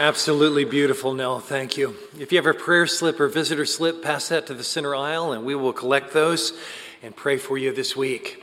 Absolutely beautiful, Nell. Thank you. If you have a prayer slip or visitor slip, pass that to the center aisle and we will collect those and pray for you this week.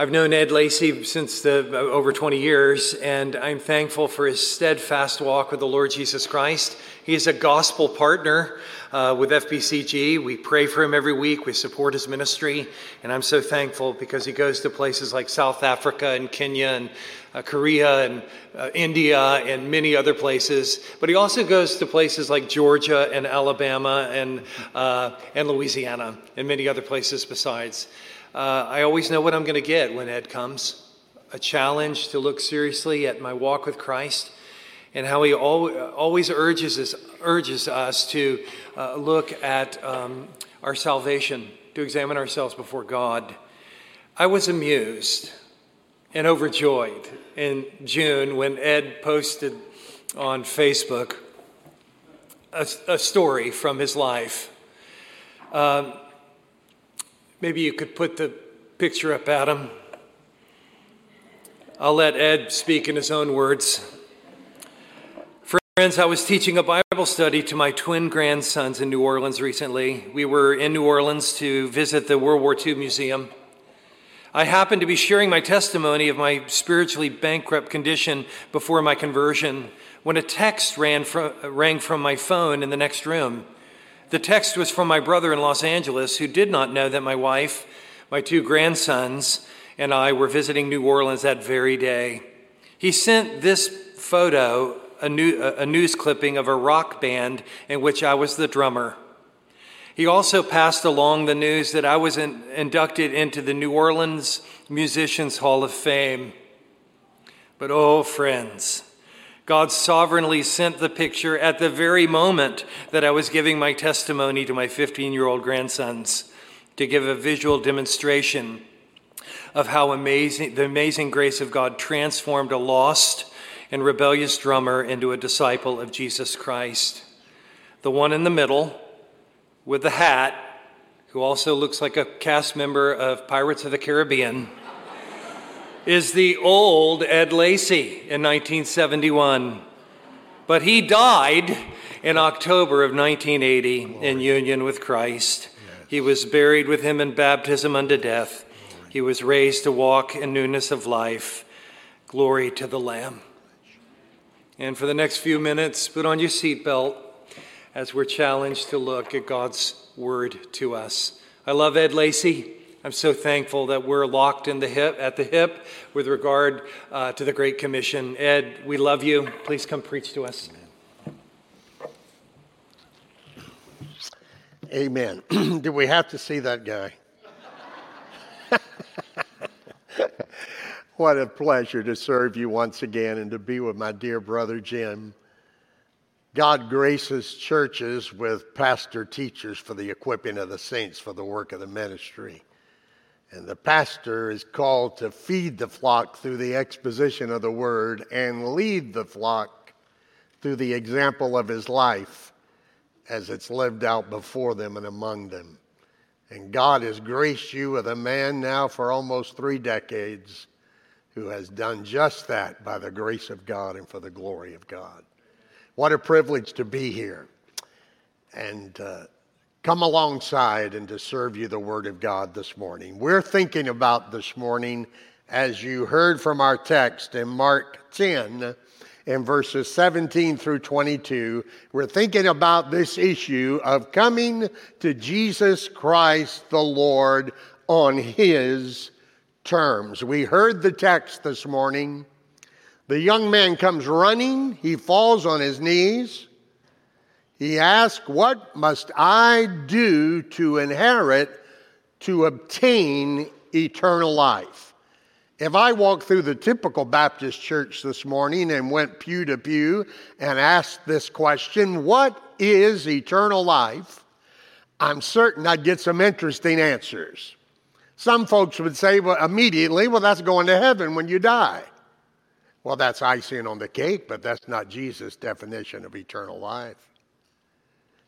I've known Ed Lacey since the, uh, over 20 years, and I'm thankful for his steadfast walk with the Lord Jesus Christ. He is a gospel partner uh, with FBCG. We pray for him every week, we support his ministry, and I'm so thankful because he goes to places like South Africa and Kenya and uh, Korea and uh, India and many other places. But he also goes to places like Georgia and Alabama and, uh, and Louisiana and many other places besides. Uh, I always know what I'm going to get when Ed comes a challenge to look seriously at my walk with Christ and how he always urges us, urges us to uh, look at um, our salvation, to examine ourselves before God. I was amused and overjoyed in June when Ed posted on Facebook a, a story from his life. Um, Maybe you could put the picture up, Adam. I'll let Ed speak in his own words. Friends, I was teaching a Bible study to my twin grandsons in New Orleans recently. We were in New Orleans to visit the World War II Museum. I happened to be sharing my testimony of my spiritually bankrupt condition before my conversion when a text ran from, rang from my phone in the next room. The text was from my brother in Los Angeles who did not know that my wife, my two grandsons, and I were visiting New Orleans that very day. He sent this photo, a, new, a news clipping of a rock band in which I was the drummer. He also passed along the news that I was in, inducted into the New Orleans Musicians Hall of Fame. But oh, friends, God sovereignly sent the picture at the very moment that I was giving my testimony to my 15 year old grandsons to give a visual demonstration of how amazing the amazing grace of God transformed a lost and rebellious drummer into a disciple of Jesus Christ. The one in the middle with the hat, who also looks like a cast member of Pirates of the Caribbean is the old Ed Lacey in 1971. But he died in October of 1980 Lord. in union with Christ. Yes. He was buried with him in baptism unto death. Lord. He was raised to walk in newness of life. Glory to the Lamb. And for the next few minutes, put on your seatbelt as we're challenged to look at God's word to us. I love Ed Lacey. I'm so thankful that we're locked in the hip at the hip with regard uh, to the Great Commission. Ed, we love you. Please come preach to us. Amen. Do we have to see that guy? what a pleasure to serve you once again and to be with my dear brother Jim. God graces churches with pastor teachers for the equipping of the saints for the work of the ministry. And the pastor is called to feed the flock through the exposition of the word and lead the flock through the example of his life as it's lived out before them and among them. And God has graced you with a man now for almost three decades who has done just that by the grace of God and for the glory of God. What a privilege to be here. And uh, come alongside and to serve you the Word of God this morning. We're thinking about this morning, as you heard from our text in Mark 10, in verses 17 through 22, we're thinking about this issue of coming to Jesus Christ the Lord on His terms. We heard the text this morning. The young man comes running, he falls on his knees. He asked, What must I do to inherit, to obtain eternal life? If I walked through the typical Baptist church this morning and went pew to pew and asked this question, What is eternal life? I'm certain I'd get some interesting answers. Some folks would say, well, immediately, well, that's going to heaven when you die. Well, that's icing on the cake, but that's not Jesus' definition of eternal life.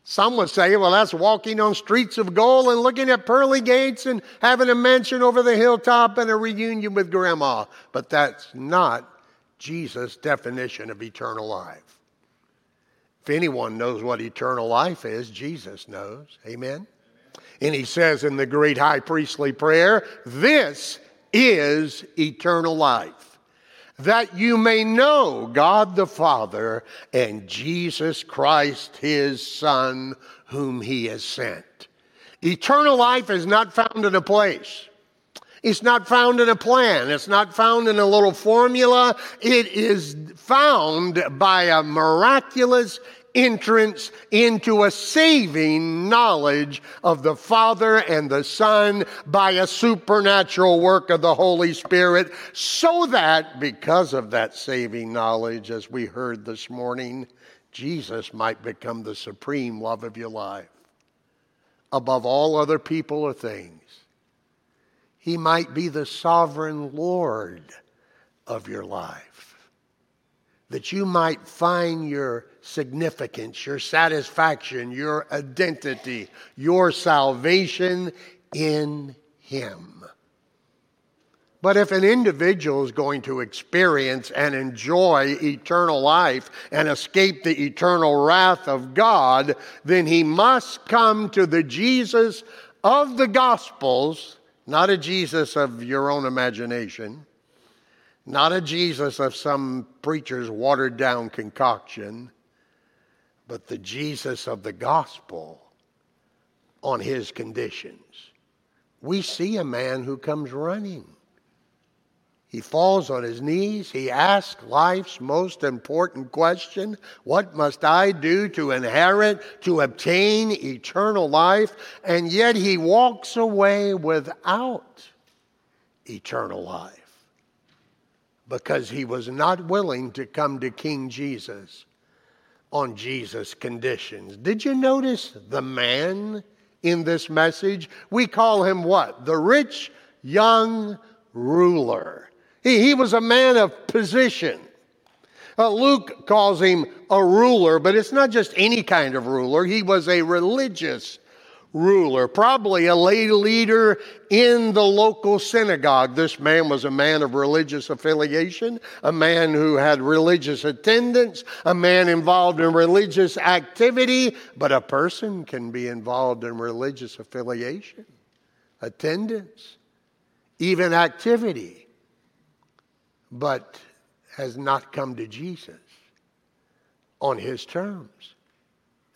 Some would say, well, that's walking on streets of gold and looking at pearly gates and having a mansion over the hilltop and a reunion with grandma. But that's not Jesus' definition of eternal life. If anyone knows what eternal life is, Jesus knows. Amen. And he says in the great high priestly prayer, This is eternal life, that you may know God the Father and Jesus Christ, his Son, whom he has sent. Eternal life is not found in a place. It's not found in a plan. It's not found in a little formula. It is found by a miraculous entrance into a saving knowledge of the Father and the Son by a supernatural work of the Holy Spirit, so that because of that saving knowledge, as we heard this morning, Jesus might become the supreme love of your life above all other people or things. He might be the sovereign Lord of your life. That you might find your significance, your satisfaction, your identity, your salvation in Him. But if an individual is going to experience and enjoy eternal life and escape the eternal wrath of God, then he must come to the Jesus of the Gospels, not a Jesus of your own imagination, not a Jesus of some preacher's watered down concoction, but the Jesus of the gospel on his conditions. We see a man who comes running. He falls on his knees. He asks life's most important question What must I do to inherit, to obtain eternal life? And yet he walks away without eternal life because he was not willing to come to King Jesus on Jesus' conditions. Did you notice the man in this message? We call him what? The rich young ruler. He, he was a man of position. Uh, Luke calls him a ruler, but it's not just any kind of ruler. He was a religious ruler, probably a lay leader in the local synagogue. This man was a man of religious affiliation, a man who had religious attendance, a man involved in religious activity, but a person can be involved in religious affiliation, attendance, even activity, but has not come to Jesus on his terms.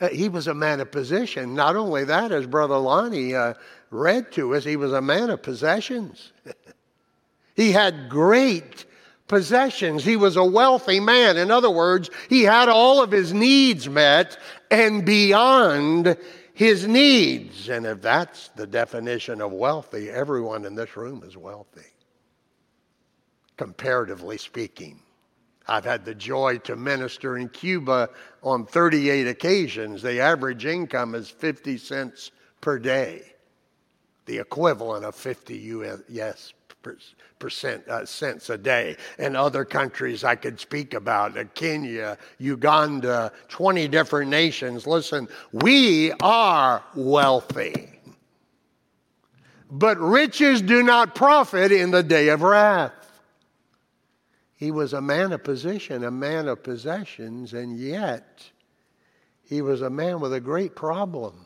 Uh, he was a man of position. Not only that, as Brother Lonnie uh, read to us, he was a man of possessions. he had great possessions. He was a wealthy man. In other words, he had all of his needs met and beyond his needs. And if that's the definition of wealthy, everyone in this room is wealthy, comparatively speaking. I've had the joy to minister in Cuba on 38 occasions. The average income is 50 cents per day, the equivalent of 50 US yes, percent uh, cents a day. And other countries I could speak about, uh, Kenya, Uganda, 20 different nations. Listen, we are wealthy. But riches do not profit in the day of wrath. He was a man of position, a man of possessions, and yet he was a man with a great problem.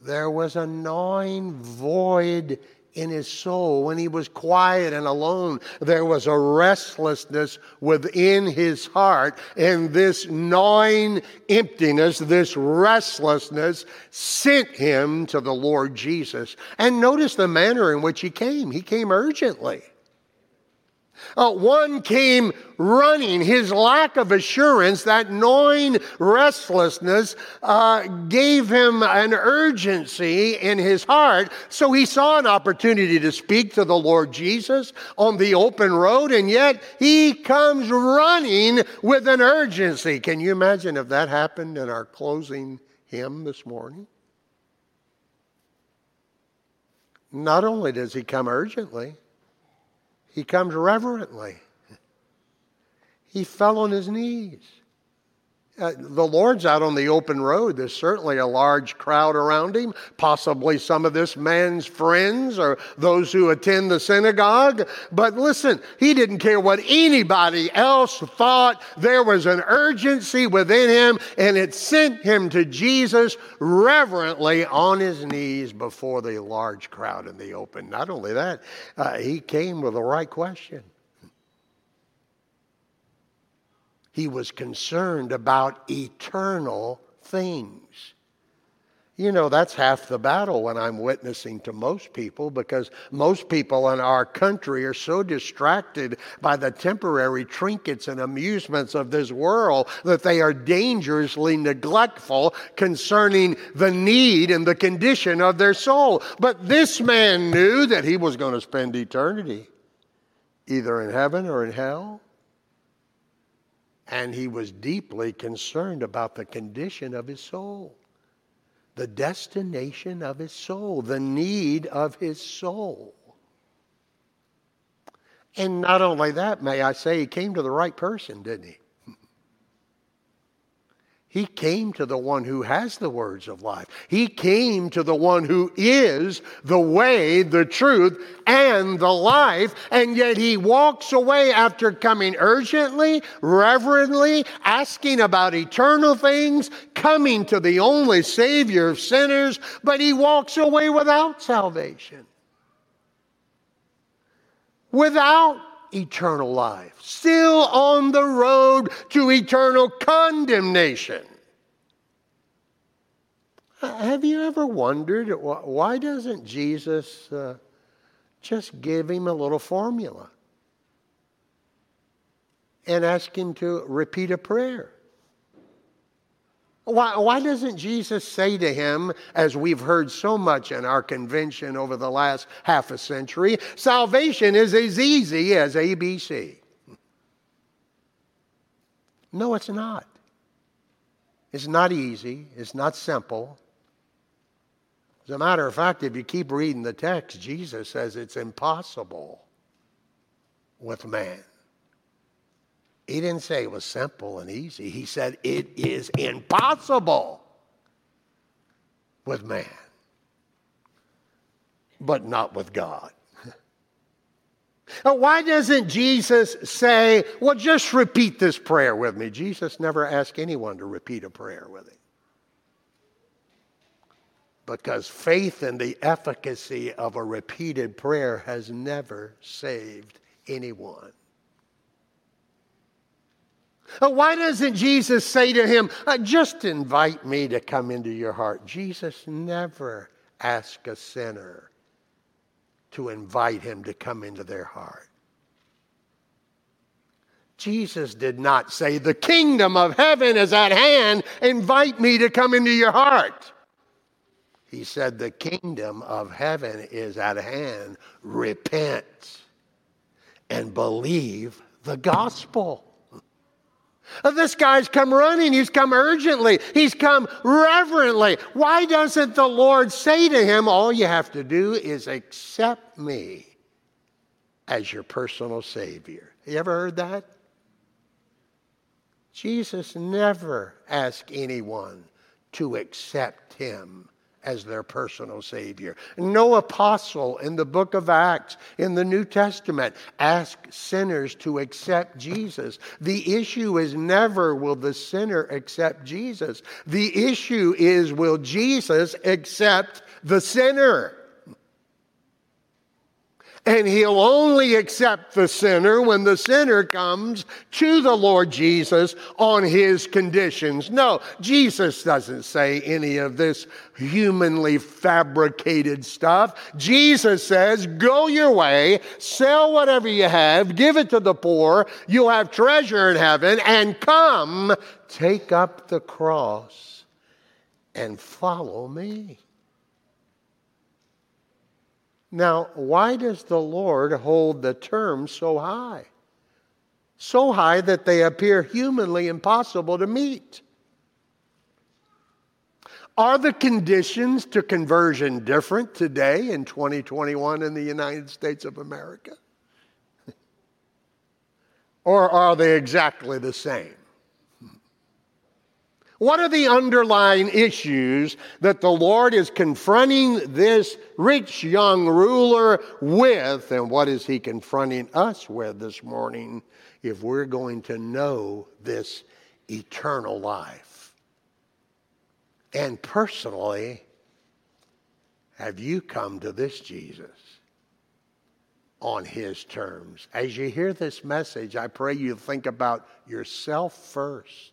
There was a gnawing void in his soul. When he was quiet and alone, there was a restlessness within his heart. And this gnawing emptiness, this restlessness, sent him to the Lord Jesus. And notice the manner in which he came. He came urgently. Uh, one came running. His lack of assurance, that gnawing restlessness, uh, gave him an urgency in his heart. So he saw an opportunity to speak to the Lord Jesus on the open road, and yet he comes running with an urgency. Can you imagine if that happened in our closing hymn this morning? Not only does he come urgently, he comes reverently. He fell on his knees. Uh, the Lord's out on the open road. There's certainly a large crowd around him, possibly some of this man's friends or those who attend the synagogue. But listen, he didn't care what anybody else thought. There was an urgency within him, and it sent him to Jesus reverently on his knees before the large crowd in the open. Not only that, uh, he came with the right question. He was concerned about eternal things. You know, that's half the battle when I'm witnessing to most people because most people in our country are so distracted by the temporary trinkets and amusements of this world that they are dangerously neglectful concerning the need and the condition of their soul. But this man knew that he was going to spend eternity either in heaven or in hell and he was deeply concerned about the condition of his soul, the destination of his soul, the need of his soul. And not only that, may I say, he came to the right person, didn't he? He came to the one who has the words of life. He came to the one who is the way, the truth, and the life. And yet he walks away after coming urgently, reverently, asking about eternal things, coming to the only Savior of sinners, but he walks away without salvation. Without eternal life, still on the road to eternal condemnation. Have you ever wondered why doesn't Jesus uh, just give him a little formula and ask him to repeat a prayer? Why, why doesn't Jesus say to him, as we've heard so much in our convention over the last half a century, salvation is as easy as ABC? No, it's not. It's not easy. It's not simple. As a matter of fact, if you keep reading the text, Jesus says it's impossible with man. He didn't say it was simple and easy. He said it is impossible with man, but not with God. Why doesn't Jesus say, well, just repeat this prayer with me? Jesus never asked anyone to repeat a prayer with him. Because faith in the efficacy of a repeated prayer has never saved anyone. Uh, why doesn't Jesus say to him, uh, Just invite me to come into your heart? Jesus never asked a sinner to invite him to come into their heart. Jesus did not say, The kingdom of heaven is at hand, invite me to come into your heart. He said, The kingdom of heaven is at hand, repent and believe the gospel. Uh, this guy's come running. He's come urgently. He's come reverently. Why doesn't the Lord say to him, All you have to do is accept me as your personal Savior? Have you ever heard that? Jesus never asked anyone to accept him as their personal Savior. No apostle in the book of Acts, in the New Testament, asked sinners to accept Jesus. The issue is never will the sinner accept Jesus. The issue is will Jesus accept the sinner? And he'll only accept the sinner when the sinner comes to the Lord Jesus on his conditions. No, Jesus doesn't say any of this humanly fabricated stuff. Jesus says, Go your way, sell whatever you have, give it to the poor, you'll have treasure in heaven, and come, take up the cross and follow me. Now, why does the Lord hold the terms so high? So high that they appear humanly impossible to meet. Are the conditions to conversion different today in 2021 in the United States of America? or are they exactly the same? What are the underlying issues that the Lord is confronting this rich young ruler with? And what is he confronting us with this morning if we're going to know this eternal life? And personally, have you come to this Jesus on his terms? As you hear this message, I pray you think about yourself first.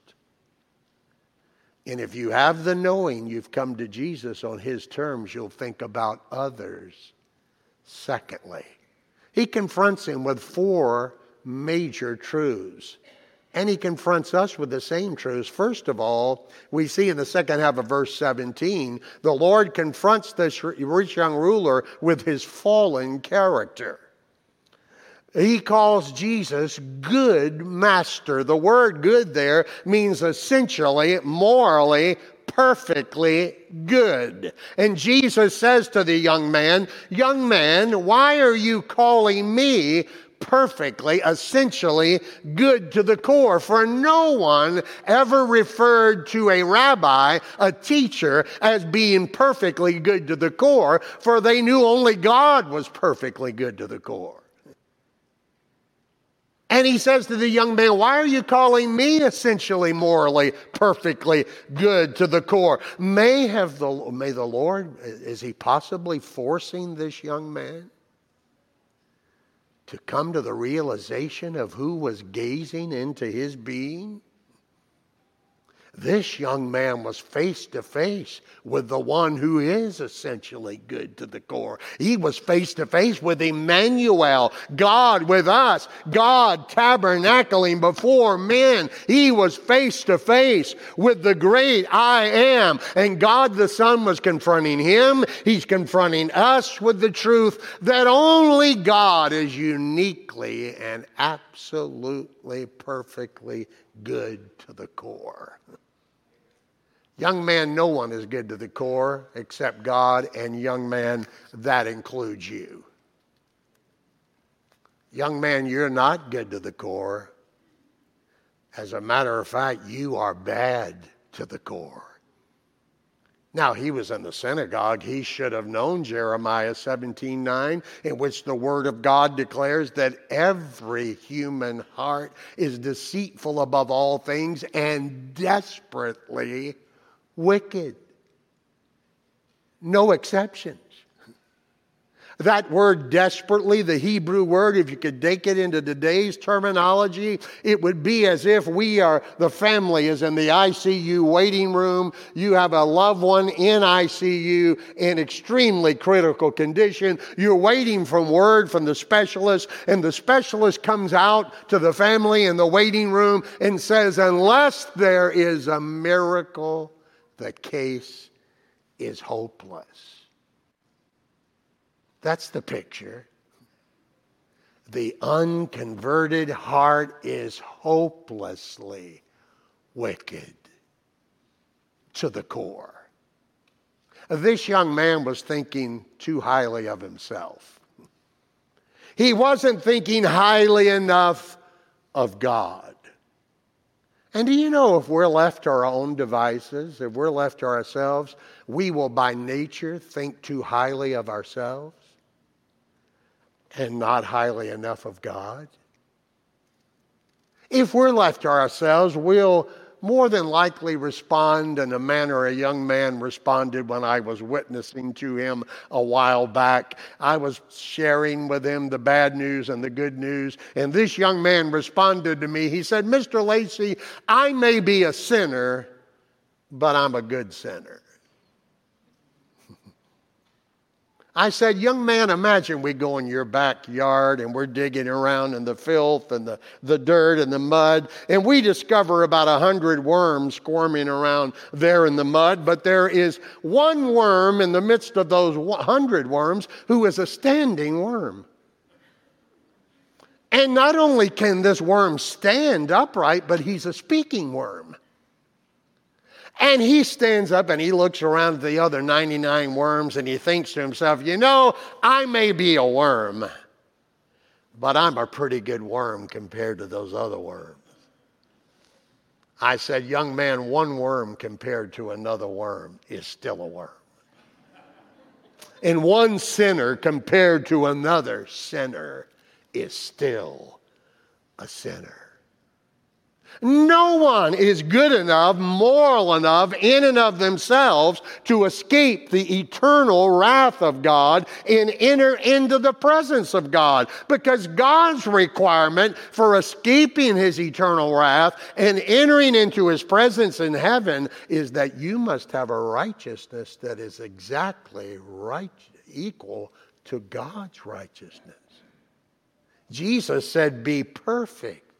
And if you have the knowing you've come to Jesus on his terms, you'll think about others. Secondly, he confronts him with four major truths. And he confronts us with the same truths. First of all, we see in the second half of verse 17, the Lord confronts this rich young ruler with his fallen character. He calls Jesus good master. The word good there means essentially, morally, perfectly good. And Jesus says to the young man, Young man, why are you calling me perfectly, essentially good to the core. For no one ever referred to a rabbi, a teacher, as being perfectly good to the core, for they knew only God was perfectly good to the core. And he says to the young man, Why are you calling me essentially morally perfectly good to the core? May have the may the Lord, is he possibly forcing this young man? to come to the realization of who was gazing into his being? This young man was face to face with the one who is essentially good to the core. He was face to face with Emmanuel, God with us, God tabernacling before men. He was face to face with the great I am. And God the Son was confronting him. He's confronting us with the truth that only God is uniquely and absolutely perfectly good to the core. Young man, no one is good to the core except God, and young man, that includes you. Young man, you're not good to the core. As a matter of fact, you are bad to the core. Now, he was in the synagogue. He should have known Jeremiah 17 9, in which the word of God declares that every human heart is deceitful above all things and desperately wicked. No exceptions. That word desperately, the Hebrew word, if you could take it into today's terminology, it would be as if we are, the family is in the ICU waiting room. You have a loved one in ICU in extremely critical condition. You're waiting for word from the specialist, and the specialist comes out to the family in the waiting room and says, Unless there is a miracle, the case is hopeless. That's the picture. The unconverted heart is hopelessly wicked to the core. This young man was thinking too highly of himself. He wasn't thinking highly enough of God. And do you know if we're left to our own devices, if we're left to ourselves, we will by nature think too highly of ourselves and not highly enough of God? If we're left to ourselves, we'll more than likely respond in a manner a young man responded when I was witnessing to him a while back. I was sharing with him the bad news and the good news, and this young man responded to me. He said, Mr. Lacey, I may be a sinner, but I'm a good sinner. I said, Young man, imagine we go in your backyard and we're digging around in the filth and the, the dirt and the mud, and we discover about a hundred worms squirming around there in the mud, but there is one worm in the midst of those hundred worms who is a standing worm. And not only can this worm stand upright, but he's a speaking worm. And he stands up and he looks around at the other 99 worms and he thinks to himself, you know, I may be a worm, but I'm a pretty good worm compared to those other worms. I said, Young man, one worm compared to another worm is still a worm. And one sinner compared to another sinner is still a sinner. No one is good enough, moral enough, in and of themselves to escape the eternal wrath of God and enter into the presence of God. Because God's requirement for escaping his eternal wrath and entering into his presence in heaven is that you must have a righteousness that is exactly right, equal to God's righteousness. Jesus said, Be perfect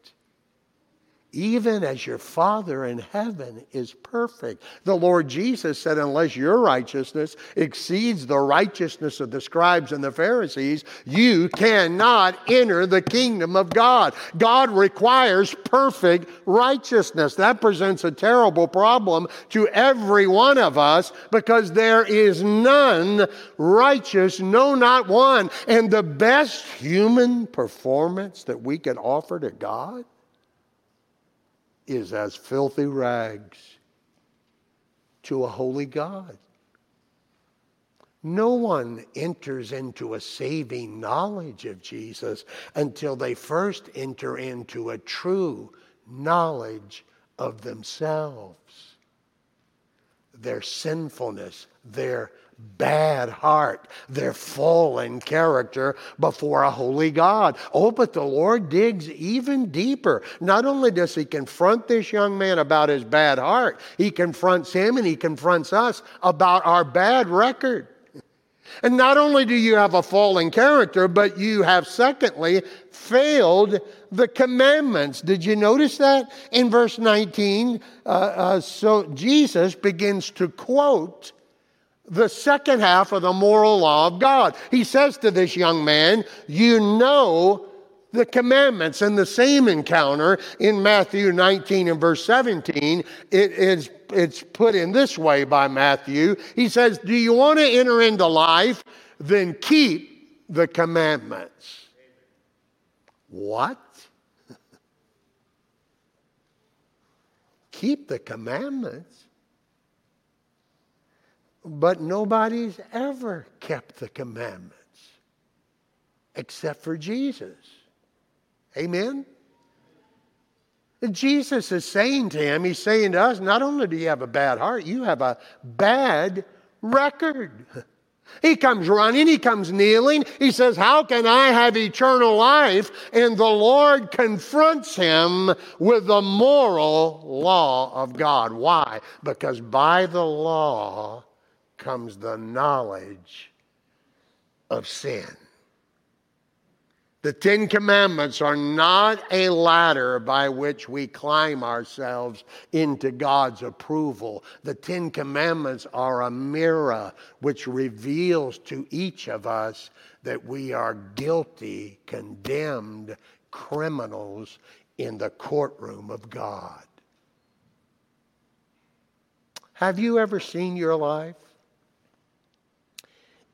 even as your Father in heaven is perfect. The Lord Jesus said, Unless your righteousness exceeds the righteousness of the scribes and the Pharisees, you cannot enter the kingdom of God. God requires perfect righteousness. That presents a terrible problem to every one of us because there is none righteous, no, not one. And the best human performance that we can offer to God is as filthy rags to a holy God. No one enters into a saving knowledge of Jesus until they first enter into a true knowledge of themselves, their sinfulness, their bad heart, their fallen character before a holy God. Oh, but the Lord digs even deeper. Not only does he confront this young man about his bad heart, he confronts him and he confronts us about our bad record. And not only do you have a fallen character, but you have, secondly, failed the commandments. Did you notice that? In verse 19, uh, uh, so Jesus begins to quote the second half of the moral law of God. He says to this young man, You know the commandments. In the same encounter in Matthew 19 and verse 17, it is it's put in this way by Matthew. He says, Do you want to enter into life? Then keep the commandments. What? keep the commandments? But nobody's ever kept the commandments except for Jesus. Amen? Jesus is saying to him, He's saying to us, not only do you have a bad heart, you have a bad record. He comes running, he comes kneeling. He says, How can I have eternal life? And the Lord confronts him with the moral law of God. Why? Because by the law, comes the knowledge of sin. The Ten Commandments are not a ladder by which we climb ourselves into God's approval. The Ten Commandments are a mirror which reveals to each of us that we are guilty, condemned criminals in the courtroom of God. Have you ever seen your life?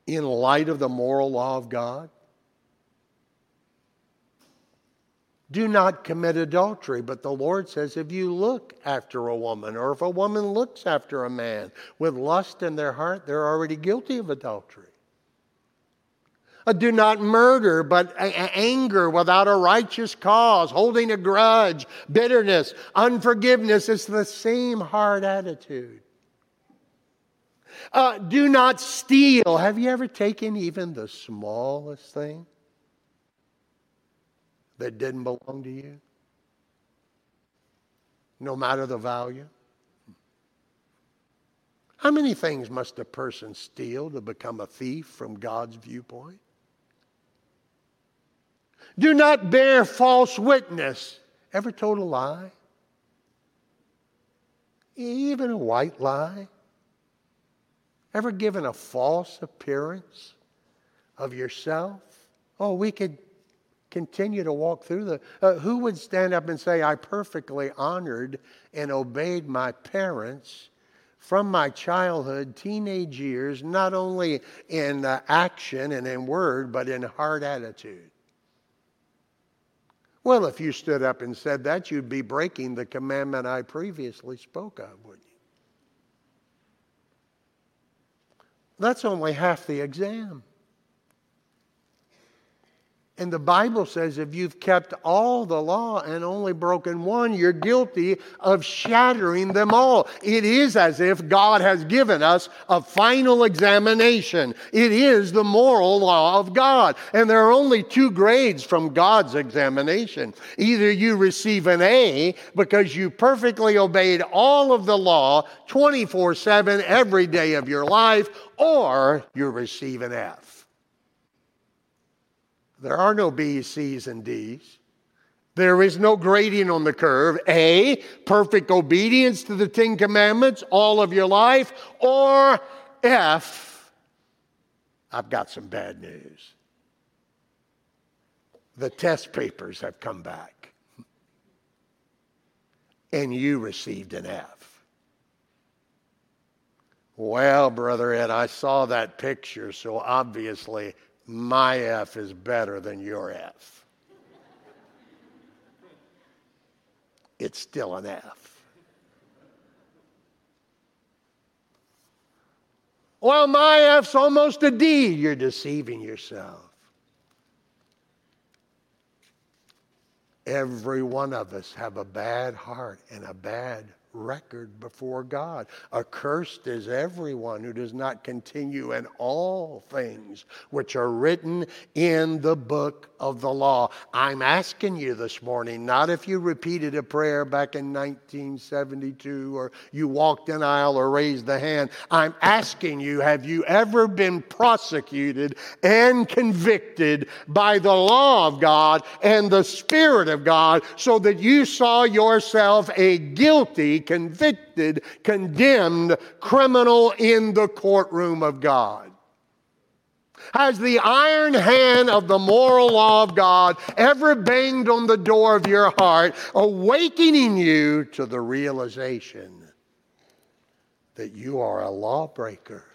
In light of the moral law of God? Do not commit adultery. But the Lord says if you look after a woman, or if a woman looks after a man with lust in their heart, they're already guilty of adultery. Uh, do not murder, but anger without a righteous cause, holding a grudge, bitterness, unforgiveness. It's the same hard attitude. Uh, do not steal. Have you ever taken even the smallest thing that didn't belong to you? No matter the value? How many things must a person steal to become a thief from God's viewpoint? Do not bear false witness. Ever told a lie? Even a white lie? Ever given a false appearance of yourself? Oh, we could continue to walk through the. Uh, who would stand up and say, I perfectly honored and obeyed my parents from my childhood, teenage years, not only in uh, action and in word, but in heart attitude? Well, if you stood up and said that, you'd be breaking the commandment I previously spoke of, wouldn't you? That's only half the exam. And the Bible says if you've kept all the law and only broken one, you're guilty of shattering them all. It is as if God has given us a final examination. It is the moral law of God. And there are only two grades from God's examination. Either you receive an A because you perfectly obeyed all of the law 24 7 every day of your life, or you receive an F. There are no B's, C's, and D's. There is no grading on the curve. A, perfect obedience to the Ten Commandments all of your life. Or F, I've got some bad news. The test papers have come back. And you received an F. Well, Brother Ed, I saw that picture, so obviously my F is better than your F. It's still an F. Well, my F's almost a D. You're deceiving yourself. Every one of us have a bad heart and a bad record before God. Accursed is everyone who does not continue in all things which are written in the book of the law. I'm asking you this morning, not if you repeated a prayer back in 1972 or you walked an aisle or raised the hand. I'm asking you, have you ever been prosecuted and convicted by the law of God and the Spirit of God so that you saw yourself a guilty convicted, condemned criminal in the courtroom of God. Has the iron hand of the moral law of God ever banged on the door of your heart, awakening you to the realization that you are a lawbreaker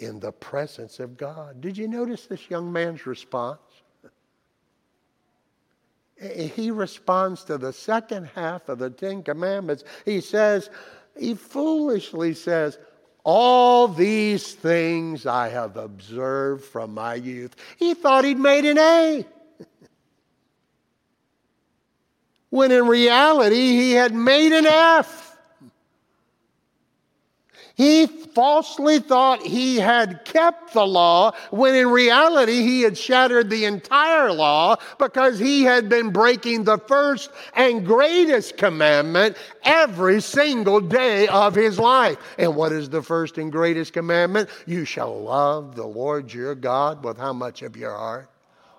in the presence of God? Did you notice this young man's response? He responds to the second half of the Ten Commandments. He says, he foolishly says, All these things I have observed from my youth. He thought he'd made an A. when in reality, he had made an F. He falsely thought he had kept the law when in reality he had shattered the entire law because he had been breaking the first and greatest commandment every single day of his life. And what is the first and greatest commandment? You shall love the Lord your God with how much of your heart?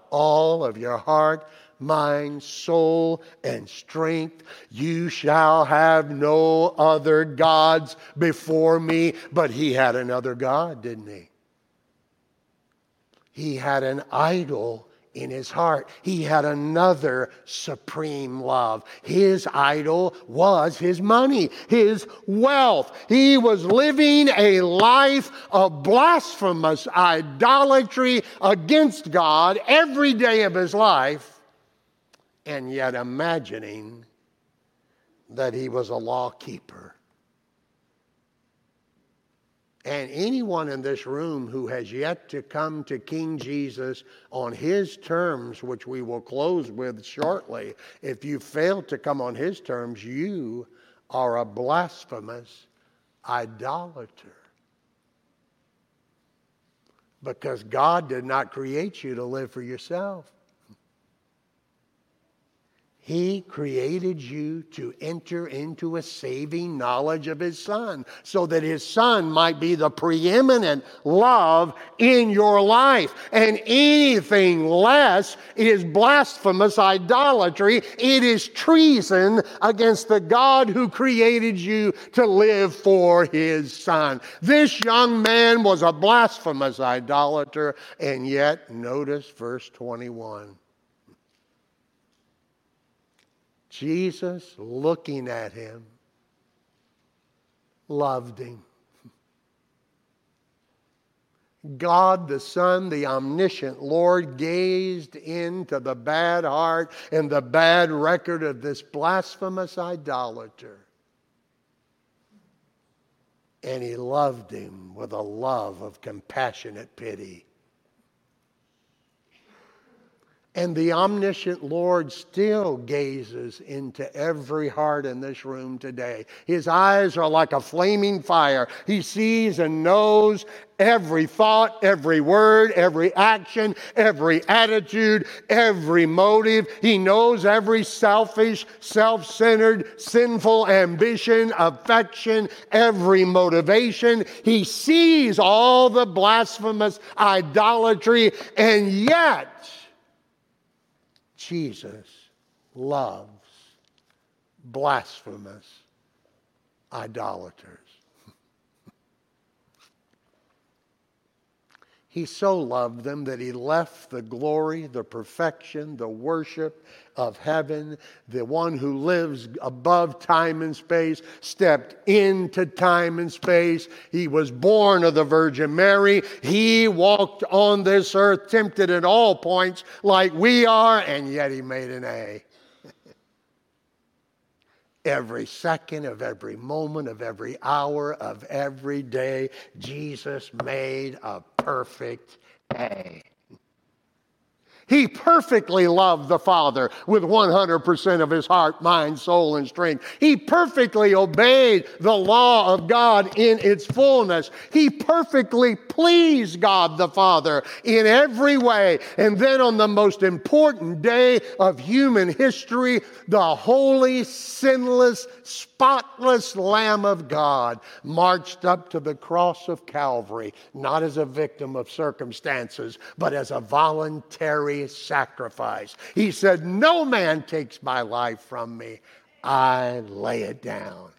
All of your heart mind, soul, and strength. You shall have no other gods before me. But he had another God, didn't he? He had an idol in his heart. He had another supreme love. His idol was his money, his wealth. He was living a life of blasphemous idolatry against God every day of his life and yet imagining that he was a law keeper. And anyone in this room who has yet to come to King Jesus on his terms, which we will close with shortly, if you fail to come on his terms, you are a blasphemous idolater. Because God did not create you to live for yourself. He created you to enter into a saving knowledge of His Son so that His Son might be the preeminent love in your life. And anything less is blasphemous idolatry. It is treason against the God who created you to live for His Son. This young man was a blasphemous idolater, and yet, notice verse 21. Jesus, looking at him, loved him. God the Son, the omniscient Lord, gazed into the bad heart and the bad record of this blasphemous idolater. And he loved him with a love of compassionate pity. And the omniscient Lord still gazes into every heart in this room today. His eyes are like a flaming fire. He sees and knows every thought, every word, every action, every attitude, every motive. He knows every selfish, self centered, sinful ambition, affection, every motivation. He sees all the blasphemous idolatry, and yet, Jesus loves blasphemous idolaters. He so loved them that he left the glory, the perfection, the worship of heaven. The one who lives above time and space stepped into time and space. He was born of the Virgin Mary. He walked on this earth, tempted at all points like we are, and yet he made an A every second of every moment of every hour of every day, Jesus made a perfect A. He perfectly loved the Father with 100% of his heart, mind, soul, and strength. He perfectly obeyed the law of God in its fullness. He perfectly pleased God the Father in every way. And then on the most important day of human history, the holy, sinless, spotless Lamb of God marched up to the cross of Calvary, not as a victim of circumstances, but as a voluntary sacrifice. He said, No man takes my life from me, I lay it down.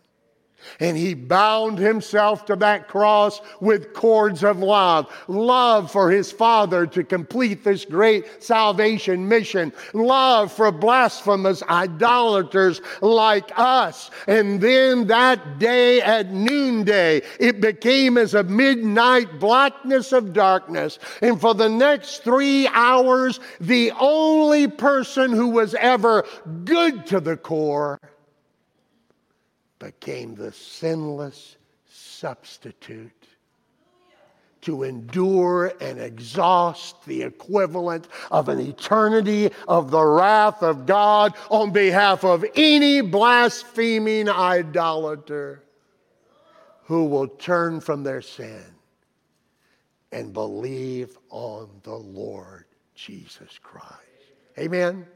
And he bound himself to that cross with cords of love. Love for his Father to complete this great salvation mission. Love for blasphemous idolaters like us. And then that day at noonday, it became as a midnight blackness of darkness. And for the next three hours, the only person who was ever good to the core became the sinless substitute to endure and exhaust the equivalent of an eternity of the wrath of God on behalf of any blaspheming idolater who will turn from their sin and believe on the Lord Jesus Christ. Amen.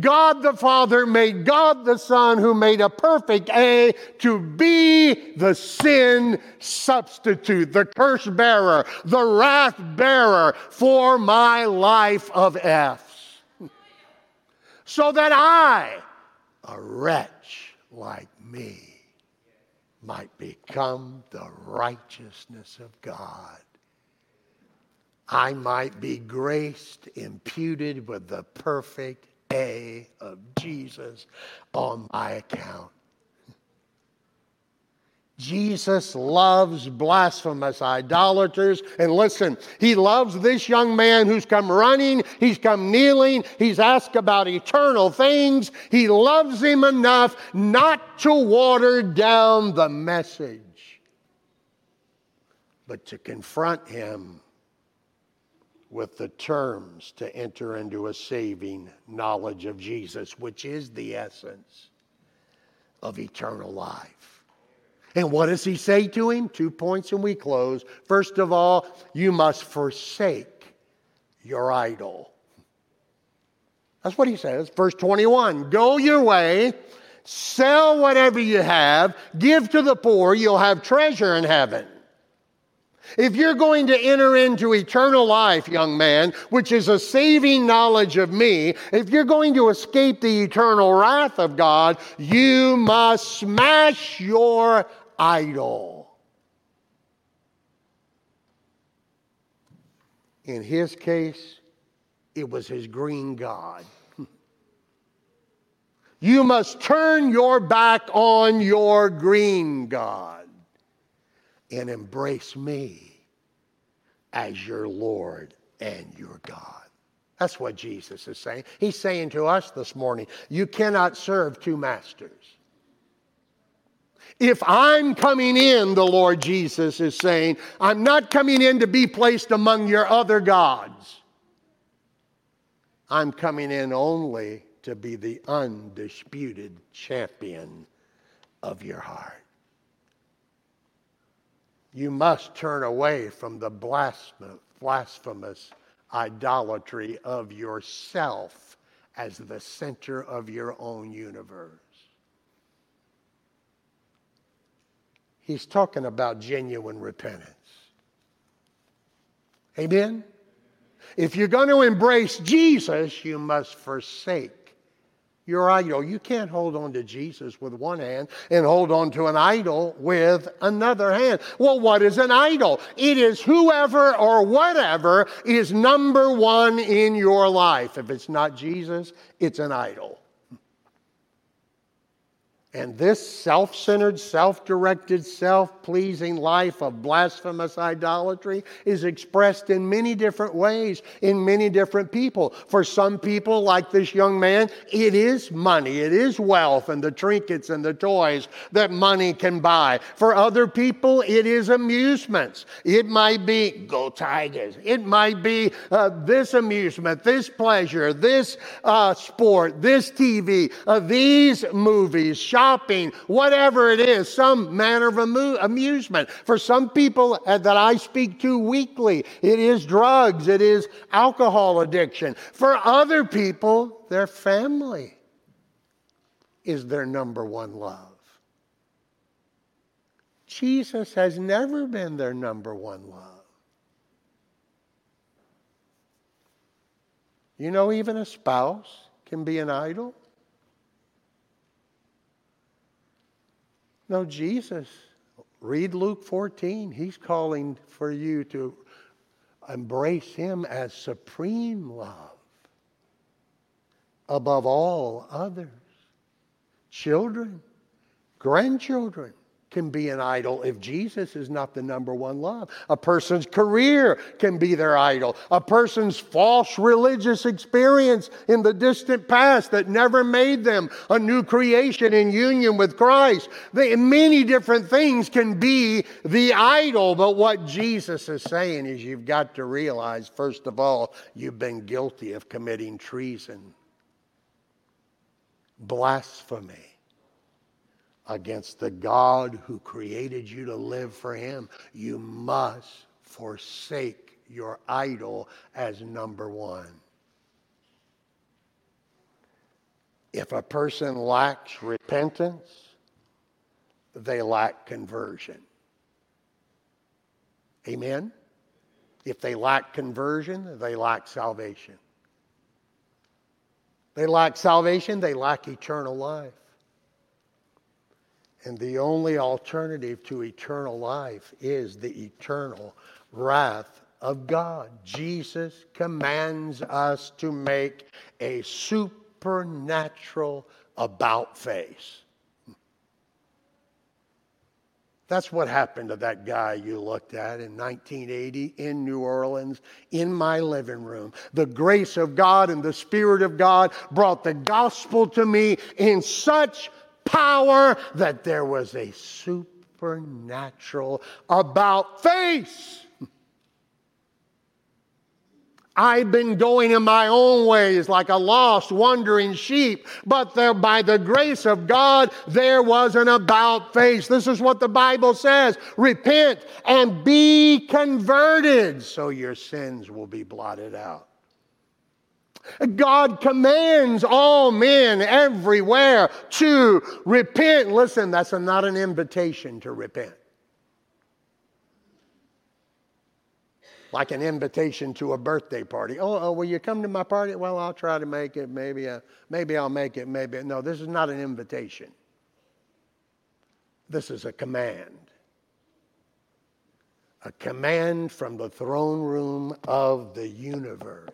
God the Father made God the Son, who made a perfect A, to be the sin substitute, the curse bearer, the wrath bearer for my life of F's. So that I, a wretch like me, might become the righteousness of God. I might be graced, imputed with the perfect of Jesus on my account. Jesus loves blasphemous idolaters. And listen, he loves this young man who's come running, he's come kneeling, he's asked about eternal things. He loves him enough not to water down the message, but to confront him with the terms to enter into a saving knowledge of Jesus, which is the essence of eternal life. And what does he say to him? Two points and we close. First of all, you must forsake your idol. That's what he says. Verse 21 Go your way, sell whatever you have, give to the poor, you'll have treasure in heaven. If you're going to enter into eternal life, young man, which is a saving knowledge of me, if you're going to escape the eternal wrath of God, you must smash your idol. In his case, it was his green God. You must turn your back on your green God and embrace me, as your Lord and your God. That's what Jesus is saying. He's saying to us this morning, you cannot serve two masters. If I'm coming in, the Lord Jesus is saying, I'm not coming in to be placed among your other gods. I'm coming in only to be the undisputed champion of your heart. You must turn away from the blasphemous idolatry of yourself as the center of your own universe. He's talking about genuine repentance. Amen? If you're going to embrace Jesus, you must forsake your idol. You can't hold on to Jesus with one hand and hold on to an idol with another hand. Well, what is an idol? It is whoever or whatever is number one in your life. If it's not Jesus, it's an idol. And this self centered, self directed, self pleasing life of blasphemous idolatry is expressed in many different ways in many different people. For some people, like this young man, it is money, it is wealth, and the trinkets and the toys that money can buy. For other people, it is amusements. It might be go Tigers, it might be uh, this amusement, this pleasure, this uh, sport, this TV, uh, these movies shopping, whatever it is, some manner of amu- amusement. For some people uh, that I speak to weekly, it is drugs, it is alcohol addiction. For other people, their family is their number one love. Jesus has never been their number one love. You know, even a spouse can be an idol. No, Jesus, read Luke 14. He's calling for you to embrace Him as supreme love above all others. Children, grandchildren, can be an idol if Jesus is not the number one love. A person's career can be their idol. A person's false religious experience in the distant past that never made them a new creation in union with Christ. They, many different things can be the idol, but what Jesus is saying is you've got to realize, first of all, you've been guilty of committing treason, blasphemy against the God who created you to live for Him. You must forsake your idol as number one. If a person lacks repentance, they lack conversion. Amen? If they lack conversion, they lack salvation. They lack salvation, they lack eternal life. And the only alternative to eternal life is the eternal wrath of God. Jesus commands us to make a supernatural about face. That's what happened to that guy you looked at in 1980 in New Orleans in my living room. The grace of God and the Spirit of God brought the gospel to me in such power that there was a supernatural about face. I've been going in my own ways like a lost, wandering sheep, but there, by the grace of God, there was an about face. This is what the Bible says repent and be converted, so your sins will be blotted out. God commands all men everywhere to repent. Listen, that's a, not an invitation to repent. Like an invitation to a birthday party. Oh, oh, will you come to my party? Well, I'll try to make it. Maybe, uh, maybe I'll make it. Maybe no. This is not an invitation. This is a command. A command from the throne room of the universe.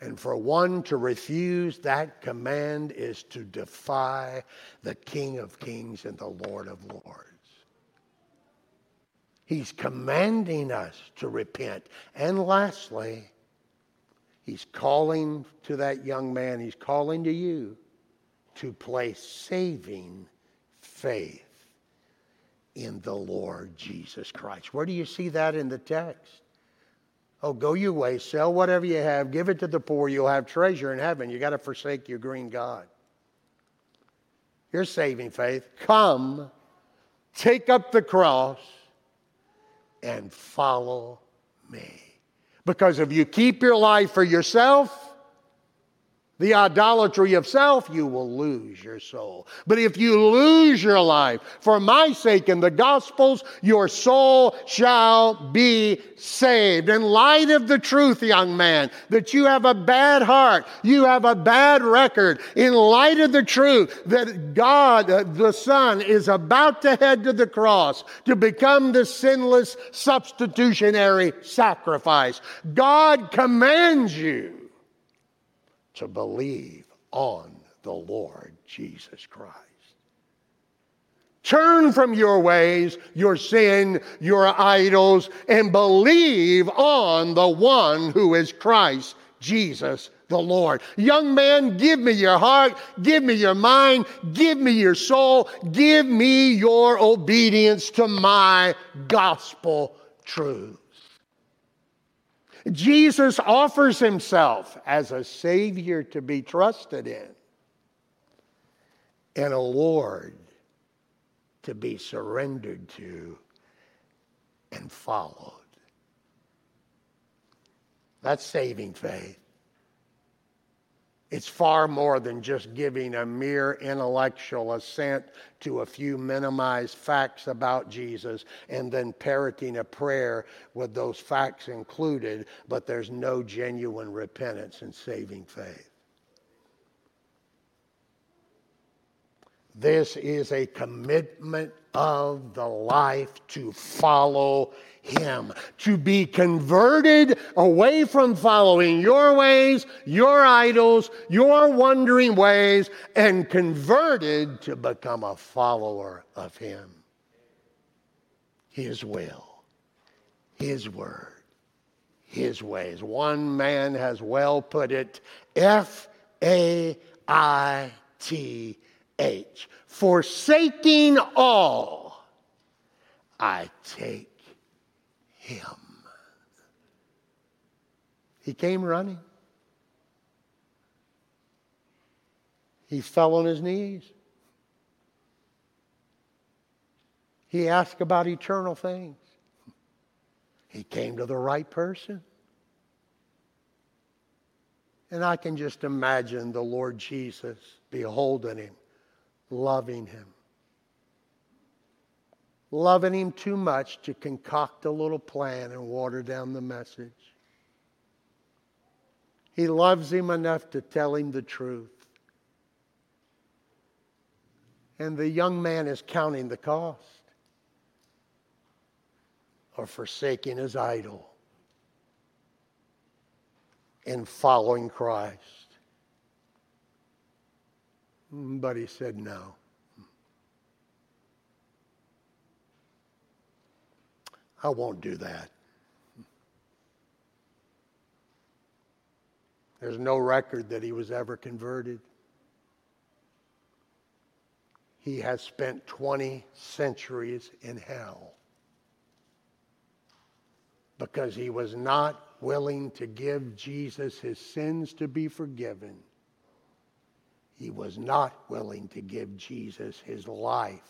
And for one to refuse that command is to defy the King of Kings and the Lord of Lords. He's commanding us to repent. And lastly, He's calling to that young man, He's calling to you to place saving faith in the Lord Jesus Christ. Where do you see that in the text? Oh, go your way, sell whatever you have, give it to the poor, you'll have treasure in heaven. You got to forsake your green God. Your saving faith. Come, take up the cross, and follow me. Because if you keep your life for yourself, the idolatry of self, you will lose your soul. But if you lose your life for my sake in the Gospels, your soul shall be saved. In light of the truth, young man, that you have a bad heart, you have a bad record, in light of the truth that God, uh, the Son, is about to head to the cross to become the sinless substitutionary sacrifice, God commands you to believe on the Lord Jesus Christ. Turn from your ways, your sin, your idols, and believe on the one who is Christ Jesus the Lord. Young man, give me your heart, give me your mind, give me your soul, give me your obedience to my gospel truth. Jesus offers himself as a Savior to be trusted in and a Lord to be surrendered to and followed. That's saving faith. It's far more than just giving a mere intellectual assent to a few minimized facts about Jesus and then parroting a prayer with those facts included, but there's no genuine repentance and saving faith. This is a commitment of the life to follow him, to be converted away from following your ways, your idols, your wandering ways, and converted to become a follower of Him. His will, His word, His ways. One man has well put it F A I T H. Forsaking all, I take him. He came running. He fell on his knees. He asked about eternal things. He came to the right person. And I can just imagine the Lord Jesus beholding him, loving him, loving him too much to concoct a little plan and water down the message. He loves him enough to tell him the truth. And the young man is counting the cost of forsaking his idol and following Christ. But he said no. I won't do that. There's no record that he was ever converted. He has spent 20 centuries in hell because he was not willing to give Jesus his sins to be forgiven. He was not willing to give Jesus his life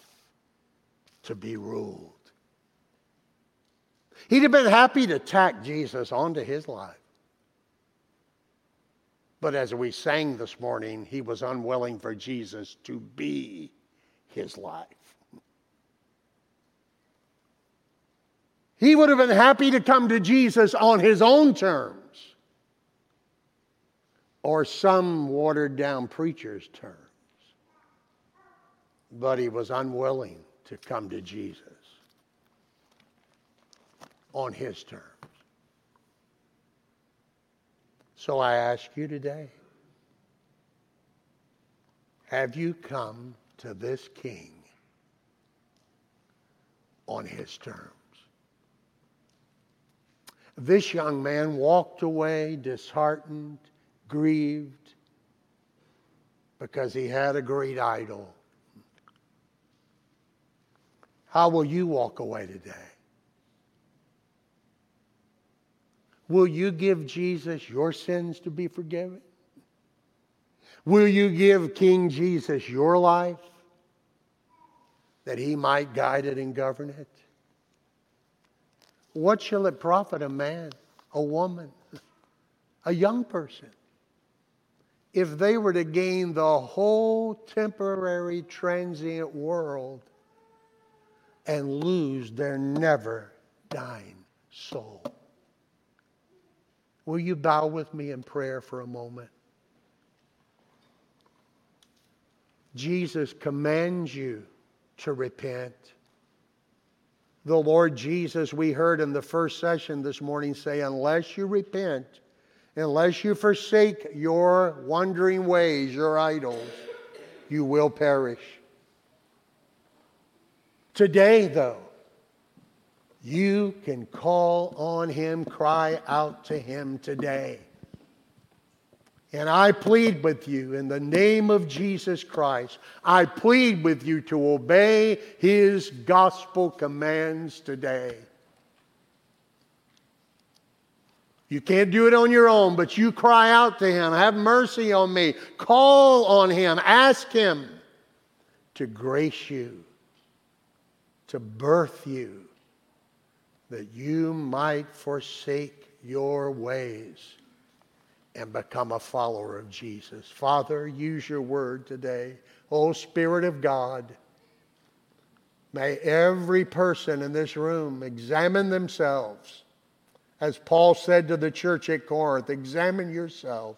to be ruled. He'd have been happy to tack Jesus onto his life. But as we sang this morning, he was unwilling for Jesus to be his life. He would have been happy to come to Jesus on his own terms or some watered down preacher's terms. But he was unwilling to come to Jesus on his terms. So I ask you today have you come to this king on his terms? This young man walked away disheartened, grieved, because he had a great idol. How will you walk away today? Will you give Jesus your sins to be forgiven? Will you give King Jesus your life that he might guide it and govern it? What shall it profit a man, a woman, a young person, if they were to gain the whole temporary, transient world and lose their never dying soul? Will you bow with me in prayer for a moment? Jesus commands you to repent. The Lord Jesus, we heard in the first session this morning, say, Unless you repent, unless you forsake your wandering ways, your idols, you will perish. Today, though, you can call on Him, cry out to Him today. And I plead with you in the name of Jesus Christ, I plead with you to obey his gospel commands today. You can't do it on your own, but you cry out to him, have mercy on me, call on him, ask him to grace you, to birth you, that you might forsake your ways and become a follower of Jesus. Father, use your word today. Oh, Spirit of God, may every person in this room examine themselves. As Paul said to the church at Corinth, examine yourself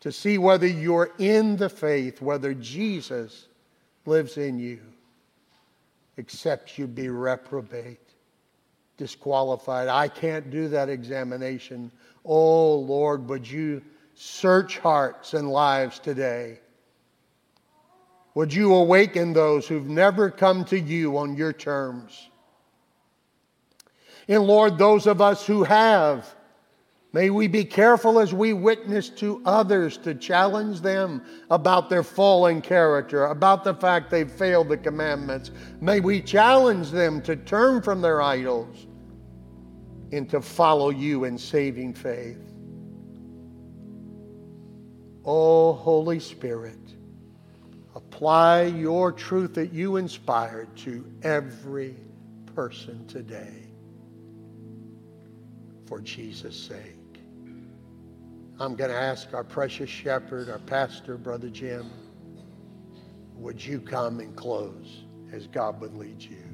to see whether you're in the faith, whether Jesus lives in you, except you be reprobate, disqualified. I can't do that examination. Oh Lord, would you search hearts and lives today? Would you awaken those who've never come to you on your terms? And Lord, those of us who have, may we be careful as we witness to others to challenge them about their fallen character, about the fact they've failed the commandments. May we challenge them to turn from their idols and to follow you in saving faith. Oh, Holy Spirit, apply your truth that you inspired to every person today for Jesus' sake. I'm going to ask our precious shepherd, our pastor, Brother Jim, would you come and close as God would lead you?